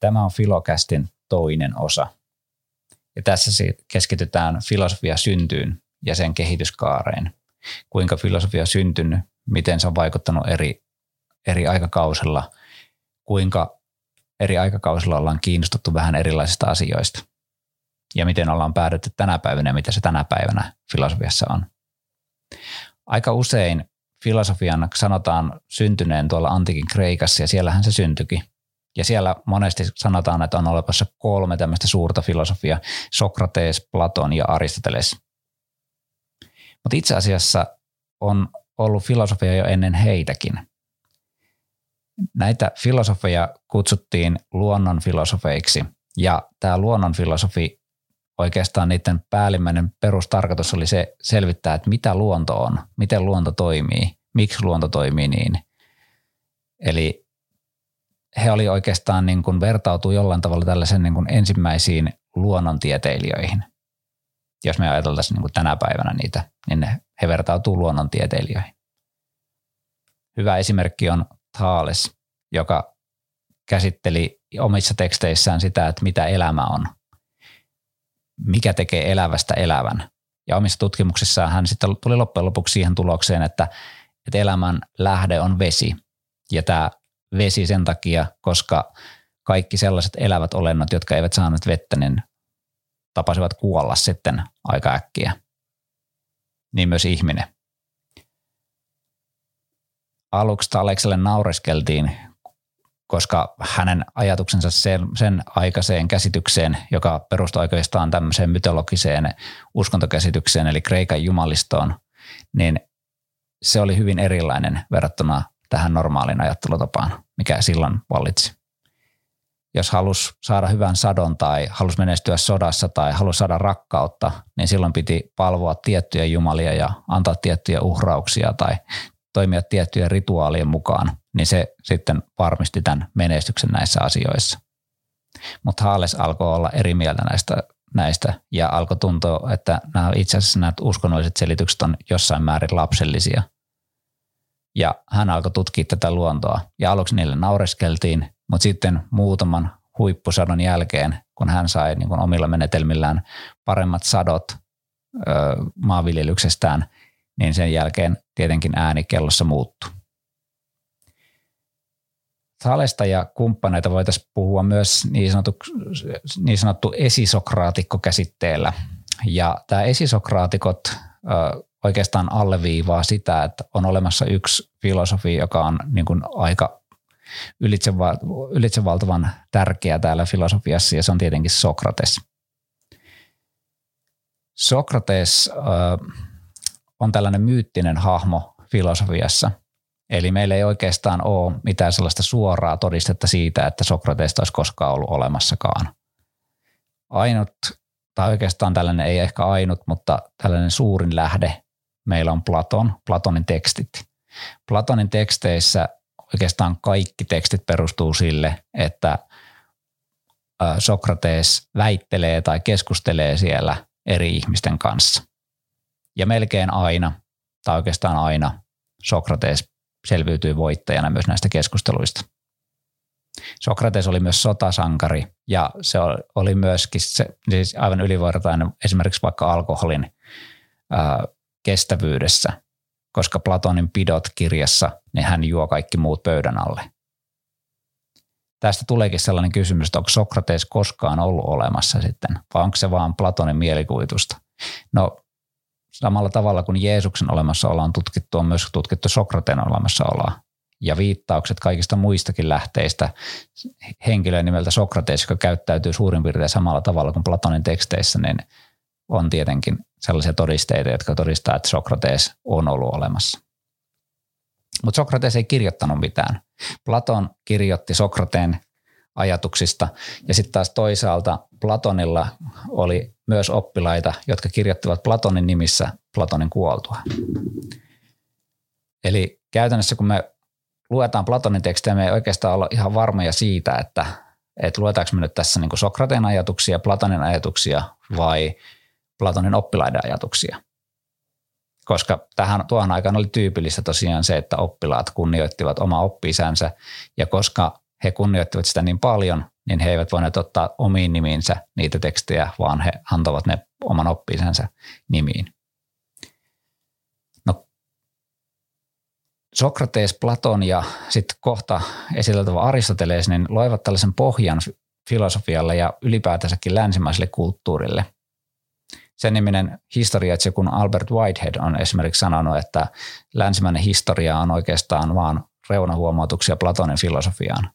Tämä on Filokästin toinen osa. Ja tässä keskitytään filosofia syntyyn ja sen kehityskaareen. Kuinka filosofia on syntynyt, miten se on vaikuttanut eri, eri aikakausilla, kuinka eri aikakausilla ollaan kiinnostuttu vähän erilaisista asioista ja miten ollaan päädytty tänä päivänä ja mitä se tänä päivänä filosofiassa on. Aika usein filosofian sanotaan syntyneen tuolla antiikin Kreikassa ja siellähän se syntyikin. Ja siellä monesti sanotaan, että on olemassa kolme tämmöistä suurta filosofia, Sokrates, Platon ja Aristoteles. Mutta itse asiassa on ollut filosofia jo ennen heitäkin. Näitä filosofeja kutsuttiin luonnonfilosofeiksi, ja tämä luonnonfilosofi oikeastaan niiden päällimmäinen perustarkoitus oli se selvittää, että mitä luonto on, miten luonto toimii, miksi luonto toimii niin. Eli he oli oikeastaan niin kuin vertautuu jollain tavalla tällaisen niin kuin ensimmäisiin luonnontieteilijöihin. Jos me ajateltaisiin niin kuin tänä päivänä niitä, niin ne, he vertautuu luonnontieteilijöihin. Hyvä esimerkki on Thales, joka käsitteli omissa teksteissään sitä, että mitä elämä on, mikä tekee elävästä elävän. Ja omissa tutkimuksissaan hän sitten tuli loppujen lopuksi siihen tulokseen, että, että elämän lähde on vesi. Ja tämä vesi sen takia, koska kaikki sellaiset elävät olennot, jotka eivät saaneet vettä, niin tapasivat kuolla sitten aika äkkiä. Niin myös ihminen. Aluksi Alekselle naureskeltiin, koska hänen ajatuksensa sen, sen aikaiseen käsitykseen, joka perustuu oikeastaan tämmöiseen mytologiseen uskontokäsitykseen, eli Kreikan jumalistoon, niin se oli hyvin erilainen verrattuna tähän normaaliin ajattelutapaan, mikä silloin vallitsi. Jos halus saada hyvän sadon tai halus menestyä sodassa tai halus saada rakkautta, niin silloin piti palvoa tiettyjä jumalia ja antaa tiettyjä uhrauksia tai toimia tiettyjen rituaalien mukaan, niin se sitten varmisti tämän menestyksen näissä asioissa. Mutta Haales alkoi olla eri mieltä näistä, näistä ja alkoi tuntua, että nämä, itse asiassa nämä uskonnolliset selitykset on jossain määrin lapsellisia. Ja hän alkoi tutkia tätä luontoa ja aluksi niille naureskeltiin, mutta sitten muutaman huippusadon jälkeen, kun hän sai niin kuin omilla menetelmillään paremmat sadot ö, maanviljelyksestään, niin sen jälkeen tietenkin ääni kellossa muuttuu. Salesta ja kumppaneita voitaisiin puhua myös niin sanottu, niin sanottu esisokraatikko käsitteellä. Ja tämä esisokraatikot ö, oikeastaan alleviivaa sitä, että on olemassa yksi filosofi, joka on niin kuin aika ylitsevaltavan tärkeä täällä filosofiassa ja se on tietenkin Sokrates. Sokrates äh, on tällainen myyttinen hahmo filosofiassa. Eli meillä ei oikeastaan ole mitään sellaista suoraa todistetta siitä, että Sokrates olisi koskaan ollut olemassakaan. Ainut, tai oikeastaan tällainen ei ehkä ainut, mutta tällainen suurin lähde meillä on Platon, Platonin tekstit. Platonin teksteissä oikeastaan kaikki tekstit perustuu sille, että Sokrates väittelee tai keskustelee siellä eri ihmisten kanssa – ja melkein aina, tai oikeastaan aina, Sokrates selviytyi voittajana myös näistä keskusteluista. Sokrates oli myös sotasankari ja se oli myöskin se, siis aivan ylivoirtainen esimerkiksi vaikka alkoholin ää, kestävyydessä, koska Platonin pidot kirjassa, niin hän juo kaikki muut pöydän alle. Tästä tuleekin sellainen kysymys, että onko Sokrates koskaan ollut olemassa sitten, vai onko se vaan Platonin mielikuvitusta? No samalla tavalla kuin Jeesuksen olemassaolo on tutkittu, on myös tutkittu Sokrateen olemassaoloa. Ja viittaukset kaikista muistakin lähteistä henkilöön nimeltä Sokrates, joka käyttäytyy suurin piirtein samalla tavalla kuin Platonin teksteissä, niin on tietenkin sellaisia todisteita, jotka todistaa, että Sokrates on ollut olemassa. Mutta Sokrates ei kirjoittanut mitään. Platon kirjoitti Sokrateen ajatuksista. Ja sitten taas toisaalta Platonilla oli myös oppilaita, jotka kirjoittivat Platonin nimissä Platonin kuoltua. Eli käytännössä kun me luetaan Platonin tekstejä, me ei oikeastaan olla ihan varmoja siitä, että, että luetaanko me nyt tässä niin Sokrateen ajatuksia, Platonin ajatuksia vai Platonin oppilaiden ajatuksia. Koska tähän tuohon aikaan oli tyypillistä tosiaan se, että oppilaat kunnioittivat omaa oppisänsä ja koska he kunnioittivat sitä niin paljon, niin he eivät voineet ottaa omiin nimiinsä niitä tekstejä, vaan he antavat ne oman oppisensa nimiin. No, Sokrates, Platon ja sitten kohta esiteltävä Aristoteles niin loivat tällaisen pohjan filosofialle ja ylipäätänsäkin länsimaiselle kulttuurille. Sen niminen historiatsija kun Albert Whitehead on esimerkiksi sanonut, että länsimäinen historia on oikeastaan vaan reunahuomautuksia Platonin filosofiaan.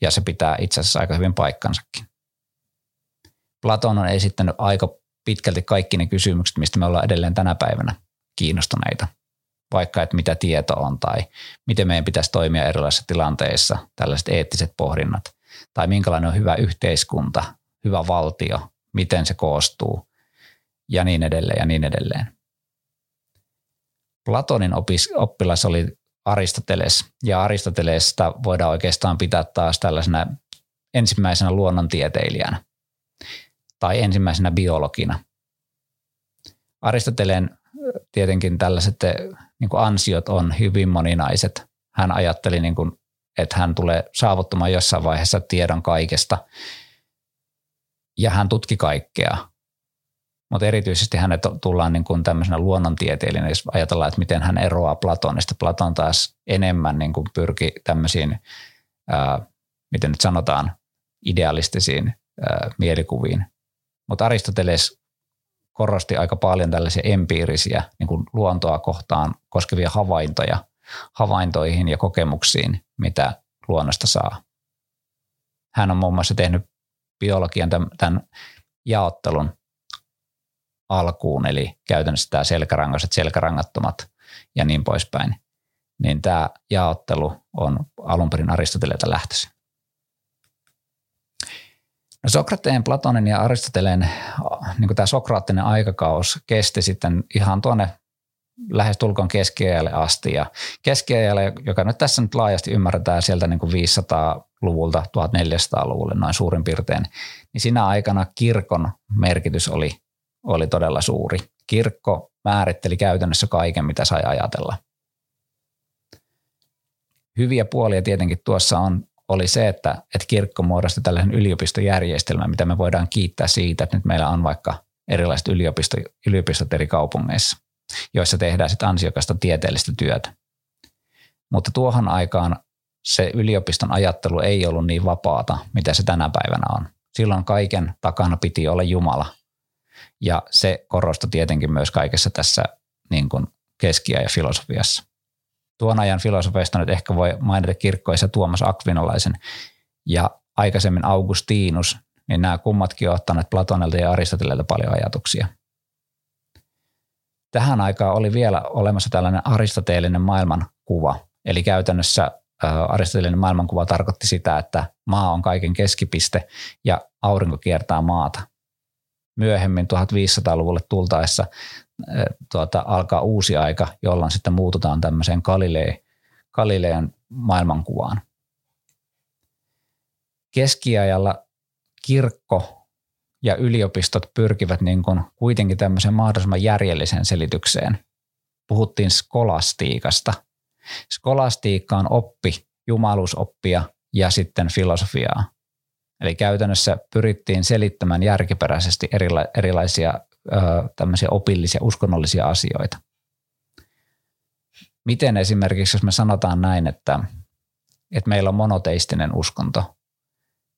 Ja se pitää itse asiassa aika hyvin paikkansakin. Platon on esittänyt aika pitkälti kaikki ne kysymykset, mistä me ollaan edelleen tänä päivänä kiinnostuneita. Vaikka, että mitä tieto on tai miten meidän pitäisi toimia erilaisissa tilanteissa, tällaiset eettiset pohdinnat – tai minkälainen on hyvä yhteiskunta, hyvä valtio, miten se koostuu ja niin edelleen ja niin edelleen. Platonin oppilas oli Aristoteles ja Aristotelesta voidaan oikeastaan pitää taas tällaisena ensimmäisenä luonnontieteilijänä tai ensimmäisenä biologina. Aristoteleen tietenkin tällaiset niin ansiot on hyvin moninaiset. Hän ajatteli niin kuin että hän tulee saavuttamaan jossain vaiheessa tiedon kaikesta. Ja hän tutki kaikkea. Mutta erityisesti hänet tullaan niin kuin tämmöisenä luonnontieteilijänä, jos ajatellaan, että miten hän eroaa Platonista. Platon taas enemmän niin kuin pyrki tämmöisiin, ää, miten nyt sanotaan, idealistisiin ää, mielikuviin. Mutta Aristoteles korosti aika paljon tällaisia empiirisiä niin kuin luontoa kohtaan koskevia havaintoja – havaintoihin ja kokemuksiin, mitä luonnosta saa. Hän on muun muassa tehnyt biologian tämän, tämän jaottelun alkuun, eli käytännössä tämä selkärangaiset, selkärangattomat ja niin poispäin. Niin tämä jaottelu on alun perin Aristoteleelta lähtöisin. No Sokrateen, Platonin ja Aristoteleen niin tämä sokraattinen aikakaus kesti sitten ihan tuonne lähes tulkoon keskiajalle asti. Ja keskiajalle, joka nyt tässä nyt laajasti ymmärretään sieltä niin kuin 500-luvulta 1400-luvulle noin suurin piirtein, niin siinä aikana kirkon merkitys oli, oli todella suuri. Kirkko määritteli käytännössä kaiken, mitä sai ajatella. Hyviä puolia tietenkin tuossa on, oli se, että, että kirkko muodosti tällaisen yliopistojärjestelmän, mitä me voidaan kiittää siitä, että nyt meillä on vaikka erilaiset yliopisto, yliopistot eri kaupungeissa – joissa tehdään sitten ansiokasta tieteellistä työtä. Mutta tuohon aikaan se yliopiston ajattelu ei ollut niin vapaata, mitä se tänä päivänä on. Silloin kaiken takana piti olla Jumala. Ja se korostui tietenkin myös kaikessa tässä niin kuin keskiä ja filosofiassa. Tuon ajan filosofeista nyt ehkä voi mainita kirkkoissa Tuomas Akvinolaisen ja aikaisemmin Augustinus, niin nämä kummatkin ovat ottaneet Platonelta ja Aristotelelta paljon ajatuksia – Tähän aikaan oli vielä olemassa tällainen aristoteellinen maailmankuva, eli käytännössä aristoteellinen maailmankuva tarkoitti sitä, että maa on kaiken keskipiste ja aurinko kiertää maata. Myöhemmin 1500-luvulle tultaessa tuota, alkaa uusi aika, jolloin sitten muututaan tämmöiseen Galileen, Galilean maailmankuvaan. Keskiajalla kirkko ja yliopistot pyrkivät niin kuin kuitenkin tämmöiseen mahdollisimman järjelliseen selitykseen. Puhuttiin skolastiikasta. Skolastiikka on oppi, jumaluusoppia ja sitten filosofiaa. Eli käytännössä pyrittiin selittämään järkiperäisesti erila- erilaisia ö, tämmöisiä opillisia, uskonnollisia asioita. Miten esimerkiksi, jos me sanotaan näin, että, että meillä on monoteistinen uskonto,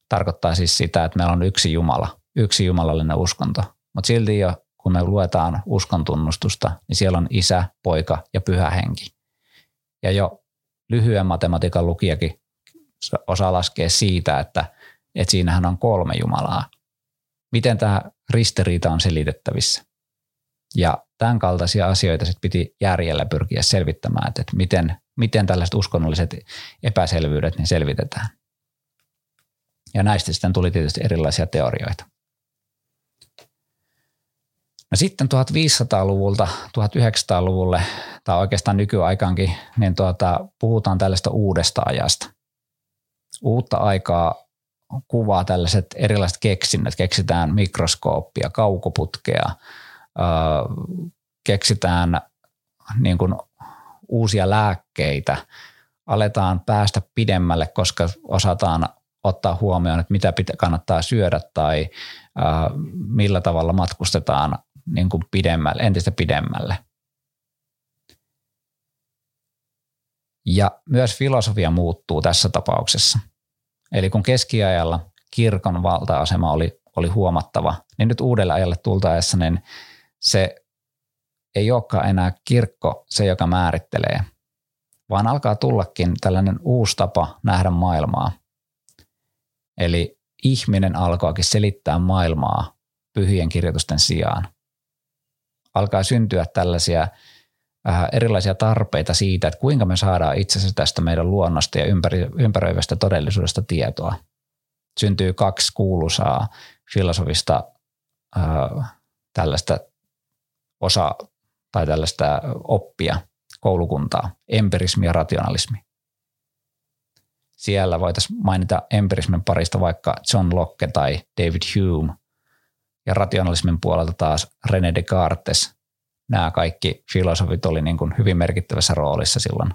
tarkoittaa siis sitä, että meillä on yksi Jumala – yksi jumalallinen uskonto. Mutta silti jo, kun me luetaan uskontunnustusta, niin siellä on isä, poika ja pyhä henki. Ja jo lyhyen matematiikan lukijakin osaa laskea siitä, että, että siinähän on kolme Jumalaa. Miten tämä ristiriita on selitettävissä? Ja tämän kaltaisia asioita sitten piti järjellä pyrkiä selvittämään, että miten, miten tällaiset uskonnolliset epäselvyydet niin selvitetään. Ja näistä sitten tuli tietysti erilaisia teorioita. No sitten 1500-luvulta 1900-luvulle tai oikeastaan nykyaikaankin, niin tuota, puhutaan tällaista uudesta ajasta. Uutta aikaa kuvaa tällaiset erilaiset keksinnöt. Keksitään mikroskooppia, kaukoputkea, keksitään niin kuin uusia lääkkeitä, aletaan päästä pidemmälle, koska osataan ottaa huomioon, että mitä pitä, kannattaa syödä tai äh, millä tavalla matkustetaan niin kuin pidemmälle, entistä pidemmälle. Ja myös filosofia muuttuu tässä tapauksessa. Eli kun keskiajalla kirkon valta-asema oli, oli huomattava, niin nyt uudelle ajalle tultaessa niin se ei olekaan enää kirkko se, joka määrittelee, vaan alkaa tullakin tällainen uusi tapa nähdä maailmaa. Eli ihminen alkoakin selittää maailmaa pyhien kirjoitusten sijaan. Alkaa syntyä tällaisia erilaisia tarpeita siitä, että kuinka me saadaan itse asiassa tästä meidän luonnosta ja ympäröivästä todellisuudesta tietoa. Syntyy kaksi kuuluisaa filosofista äh, tällaista osa tai tällaista oppia, koulukuntaa, empirismi ja rationalismi. Siellä voitaisiin mainita empirismin parista vaikka John Locke tai David Hume ja rationalismin puolelta taas René Descartes. Nämä kaikki filosofit oli niin kuin hyvin merkittävässä roolissa silloin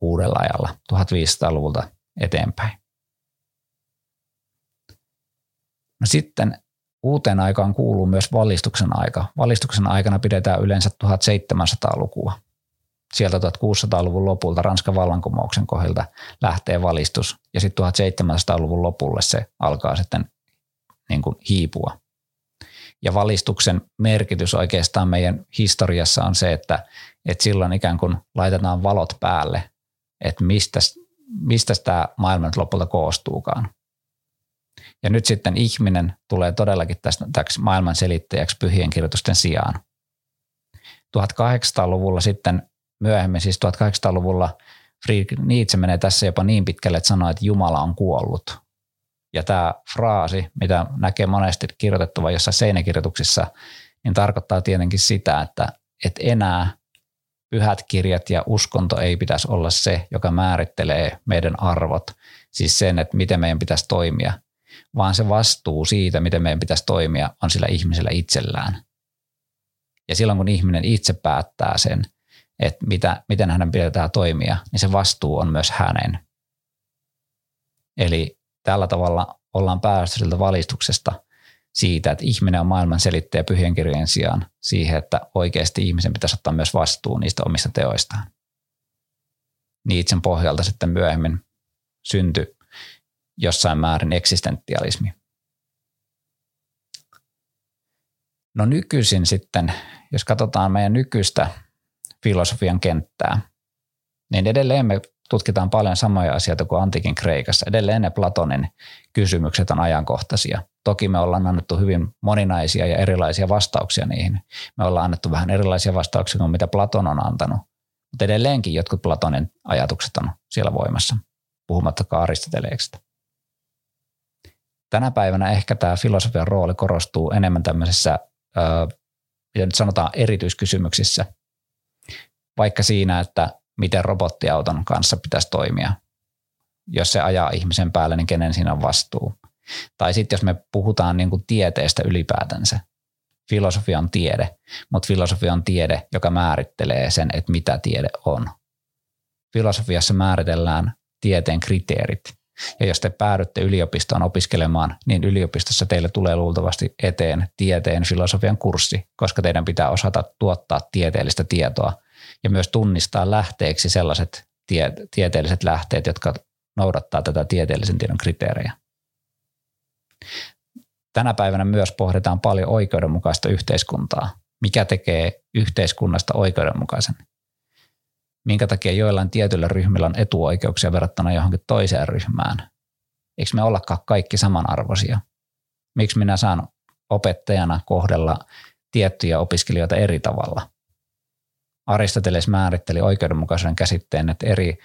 uudella ajalla 1500-luvulta eteenpäin. No sitten uuteen aikaan kuuluu myös valistuksen aika. Valistuksen aikana pidetään yleensä 1700-lukua. Sieltä 1600-luvun lopulta Ranskan vallankumouksen kohdilta lähtee valistus ja sitten 1700-luvun lopulle se alkaa sitten niin kuin hiipua. Ja valistuksen merkitys oikeastaan meidän historiassa on se, että, että silloin ikään kuin laitetaan valot päälle, että mistä, mistä tämä maailma nyt lopulta koostuukaan. Ja nyt sitten ihminen tulee todellakin tästä, täksi maailman selittäjäksi pyhien kirjoitusten sijaan. 1800-luvulla sitten myöhemmin, siis 1800-luvulla Friedrich Nietzsche menee tässä jopa niin pitkälle, että sanoo, että Jumala on kuollut. Ja tämä fraasi, mitä näkee monesti kirjoitettava jossain seinäkirjoituksissa, niin tarkoittaa tietenkin sitä, että, että enää pyhät kirjat ja uskonto ei pitäisi olla se, joka määrittelee meidän arvot, siis sen, että miten meidän pitäisi toimia, vaan se vastuu siitä, miten meidän pitäisi toimia, on sillä ihmisellä itsellään. Ja silloin kun ihminen itse päättää sen, että mitä, miten hänen pitää toimia, niin se vastuu on myös hänen. Eli tällä tavalla ollaan päästy siltä valistuksesta siitä, että ihminen on maailman selittäjä pyhien kirjojen sijaan siihen, että oikeasti ihmisen pitäisi ottaa myös vastuu niistä omista teoistaan. Niitsen pohjalta sitten myöhemmin syntyi jossain määrin eksistentialismi. No nykyisin sitten, jos katsotaan meidän nykyistä filosofian kenttää, niin edelleen me tutkitaan paljon samoja asioita kuin antiikin Kreikassa. Edelleen ne Platonin kysymykset on ajankohtaisia. Toki me ollaan annettu hyvin moninaisia ja erilaisia vastauksia niihin. Me ollaan annettu vähän erilaisia vastauksia kuin mitä Platon on antanut. Mutta edelleenkin jotkut Platonin ajatukset on siellä voimassa, puhumattakaan Aristoteleeksesta. Tänä päivänä ehkä tämä filosofian rooli korostuu enemmän tämmöisessä, mitä nyt sanotaan, erityiskysymyksissä. Vaikka siinä, että miten robottiauton kanssa pitäisi toimia. Jos se ajaa ihmisen päälle, niin kenen siinä on vastuu. Tai sitten jos me puhutaan niin kuin tieteestä ylipäätänsä. Filosofia on tiede, mutta filosofia on tiede, joka määrittelee sen, että mitä tiede on. Filosofiassa määritellään tieteen kriteerit – ja jos te päädytte yliopistoon opiskelemaan, niin yliopistossa teille tulee luultavasti eteen tieteen filosofian kurssi, koska teidän pitää osata tuottaa tieteellistä tietoa ja myös tunnistaa lähteeksi sellaiset tie- tieteelliset lähteet, jotka noudattaa tätä tieteellisen tiedon kriteerejä. Tänä päivänä myös pohditaan paljon oikeudenmukaista yhteiskuntaa. Mikä tekee yhteiskunnasta oikeudenmukaisen? Minkä takia joillain tietyillä ryhmillä on etuoikeuksia verrattuna johonkin toiseen ryhmään. Eikö me ollakaan kaikki samanarvoisia? Miksi minä saan opettajana kohdella tiettyjä opiskelijoita eri tavalla? Aristoteles määritteli oikeudenmukaisuuden käsitteen, että eri,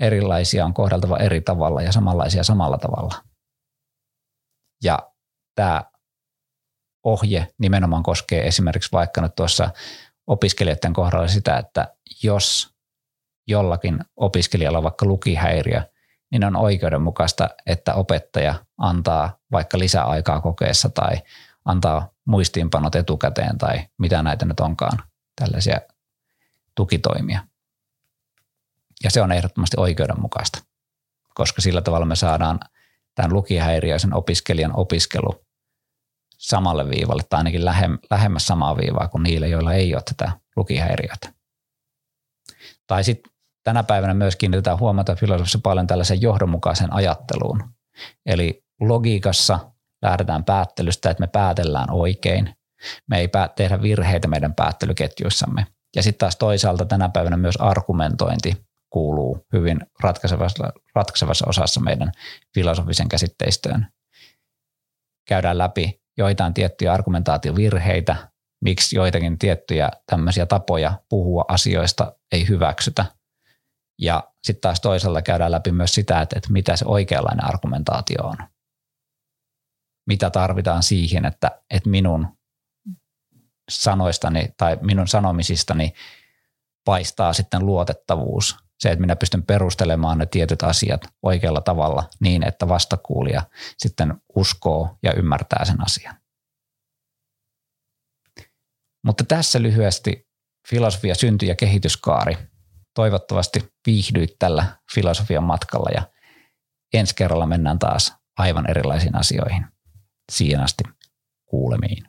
erilaisia on kohdeltava eri tavalla ja samanlaisia samalla tavalla. Ja tämä ohje nimenomaan koskee esimerkiksi vaikka nyt tuossa opiskelijoiden kohdalla sitä, että jos jollakin opiskelijalla vaikka lukihäiriö, niin on oikeudenmukaista, että opettaja antaa vaikka lisäaikaa kokeessa tai antaa muistiinpanot etukäteen tai mitä näitä nyt onkaan, tällaisia tukitoimia. Ja se on ehdottomasti oikeudenmukaista, koska sillä tavalla me saadaan tämän lukihäiriöisen opiskelijan opiskelu samalle viivalle tai ainakin lähemmäs samaa viivaa kuin niille, joilla ei ole tätä lukihäiriötä. Tai sitten tänä päivänä myös kiinnitetään huomata filosofissa paljon tällaisen johdonmukaisen ajatteluun. Eli logiikassa lähdetään päättelystä, että me päätellään oikein. Me ei tehdä virheitä meidän päättelyketjuissamme. Ja sitten taas toisaalta tänä päivänä myös argumentointi kuuluu hyvin ratkaisevassa, ratkaisevassa osassa meidän filosofisen käsitteistöön. Käydään läpi joitain tiettyjä argumentaatiovirheitä, miksi joitakin tiettyjä tämmöisiä tapoja puhua asioista ei hyväksytä. Ja sitten taas toisella käydään läpi myös sitä, että, että mitä se oikeanlainen argumentaatio on. Mitä tarvitaan siihen, että, että minun sanoistani tai minun sanomisistani paistaa sitten luotettavuus. Se, että minä pystyn perustelemaan ne tietyt asiat oikealla tavalla niin, että vastakuulija sitten uskoo ja ymmärtää sen asian. Mutta tässä lyhyesti filosofia synty- ja kehityskaari. Toivottavasti viihdyit tällä filosofian matkalla ja ensi kerralla mennään taas aivan erilaisiin asioihin. Siihen asti kuulemiin.